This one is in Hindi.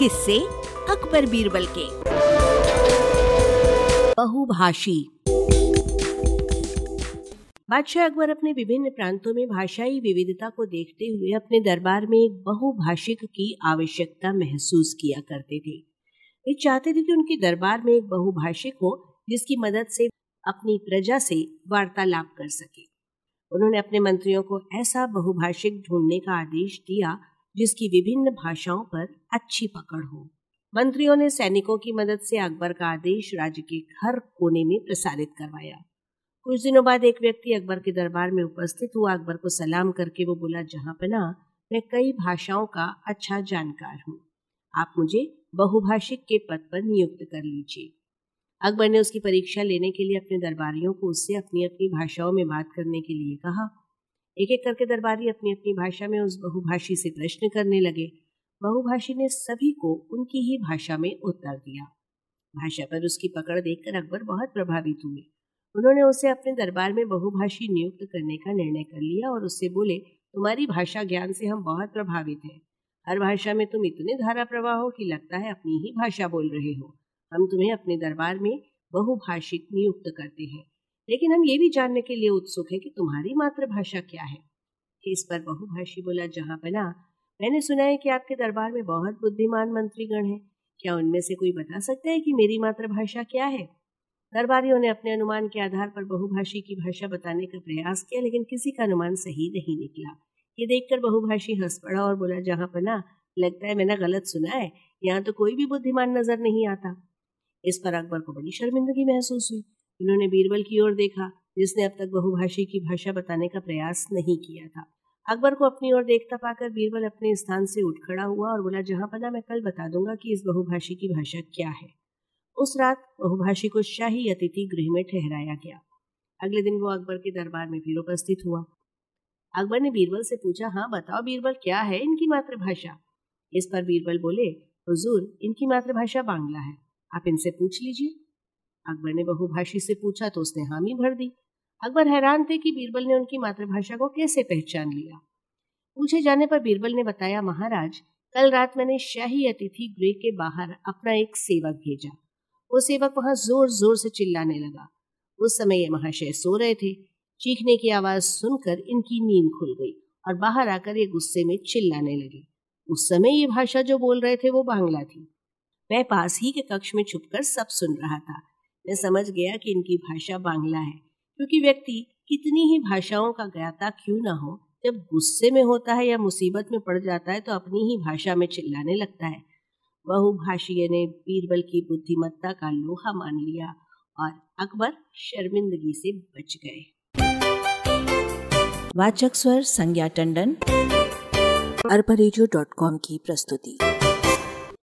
किससे अकबर बीरबल के। बहुभाषी। बादशाह अकबर अपने विभिन्न प्रांतों में भाषाई विविधता को देखते हुए अपने दरबार में एक बहुभाषिक की आवश्यकता महसूस किया करते थे। वे चाहते थे कि उनके दरबार में एक बहुभाषिक हो, जिसकी मदद से अपनी प्रजा से वार्तालाप कर सके। उन्होंने अपने मंत्रियों को ऐसा बहुभाषिक ढूँढने का आदेश दिया जिसकी विभिन्न भाषाओं पर अच्छी पकड़ हो। मंत्रियों ने सैनिकों की मदद से अकबर का आदेश राज्य के हर कोने में प्रसारित करवाया। कुछ दिनों बाद एक व्यक्ति अकबर के दरबार में उपस्थित हुआ। अकबर को सलाम करके वो बोला, जहाँ पना मैं कई भाषाओं का अच्छा जानकार हूँ। आप मुझे बहुभाषिक के पद पर नियुक्त कर लीजिए। अकबर ने उसकी परीक्षा लेने के लिए अपने दरबारियों को उससे अपनी अपनी भाषाओं में बात करने के लिए कहा। एक एक करके दरबारी अपनी अपनी भाषा में उस बहुभाषी से प्रश्न करने लगे। बहुभाषी ने सभी को उनकी ही भाषा में उत्तर दिया। भाषा पर उसकी पकड़ देखकर अकबर बहुत प्रभावित हुए। उन्होंने उसे अपने दरबार में बहुभाषी नियुक्त करने का निर्णय कर लिया और उससे बोले, तुम्हारी भाषा ज्ञान से हम बहुत प्रभावित हैं। हर भाषा में तुम इतने धारा प्रवाह हो कि लगता है अपनी ही भाषा बोल रहे हो। हम तुम्हें अपने दरबार में बहुभाषिक नियुक्त करते हैं। लेकिन हम ये भी जानने के लिए उत्सुक है कि तुम्हारी मातृभाषा क्या है। इस पर बहुभाषी बोला, जहाँ बना मैंने सुना है कि आपके दरबार में बहुत बुद्धिमान मंत्रीगण हैं। क्या उनमें से कोई बता सकता है कि मेरी मातृभाषा क्या है? दरबारियों ने अपने अनुमान के आधार पर बहुभाषी की भाषा बताने का प्रयास किया, लेकिन किसी का अनुमान सही नहीं निकला। ये देखकर बहुभाषी हंस पड़ा और बोला, जहाँ पना लगता है मैंने गलत सुना है। यहाँ तो कोई भी बुद्धिमान नज़र नहीं आता। इस पर अकबर को बड़ी शर्मिंदगी महसूस हुई। उन्होंने बीरबल की ओर देखा, जिसने अब तक बहुभाषी की भाषा बताने का प्रयास नहीं किया था। अकबर को अपनी ओर देखता पाकर बीरबल अपने स्थान से उठ खड़ा हुआ और बोला, जहाँ पना मैं कल बता दूँगा कि इस बहुभाषी की भाषा क्या है। उस रात बहुभाषी को शाही अतिथि गृह में ठहराया गया। अगले दिन वो अकबर के दरबार में फिर उपस्थित हुआ। अकबर ने बीरबल से पूछा हाँ बताओ बीरबल, क्या है इनकी मातृभाषा? इस पर बीरबल बोले, हुजूर, इनकी मातृभाषा बांग्ला है। आप इनसे पूछ लीजिए। अकबर ने बहुभाषी से पूछा तो उसने हामी भर दी। अकबर हैरान थे कि बीरबल ने उनकी मातृभाषा को कैसे पहचान लिया। पूछे जाने पर बीरबल ने बताया, महाराज, कल रात मैंने शाही अतिथि गृह के बाहर अपना एक सेवक भेजा। वो सेवक वहाँ ज़ोर ज़ोर से चिल्लाने लगा। उस समय ये महाशय सो रहे थे। चीखने की आवाज़ सुनकर इनकी नींद खुल गई और बाहर आकर ये गुस्से में चिल्लाने लगे। उस समय ये भाषा जो बोल रहे थे वो बांग्ला थी। मैं पास ही के कक्ष में छुपकर सब सुन रहा था। मैं समझ गया कि इनकी भाषा बांग्ला है, क्योंकि व्यक्ति कितनी ही भाषाओं का ज्ञाता क्यों ना हो, जब गुस्से में होता है या मुसीबत में पड़ जाता है तो अपनी ही भाषा में चिल्लाने लगता है। बहुभाषीय ने बीरबल की बुद्धिमत्ता का लोहा मान लिया और अकबर शर्मिंदगी से बच गए। वाचक स्वर संज्ञा टंडन। अरबरेजियो की प्रस्तुति।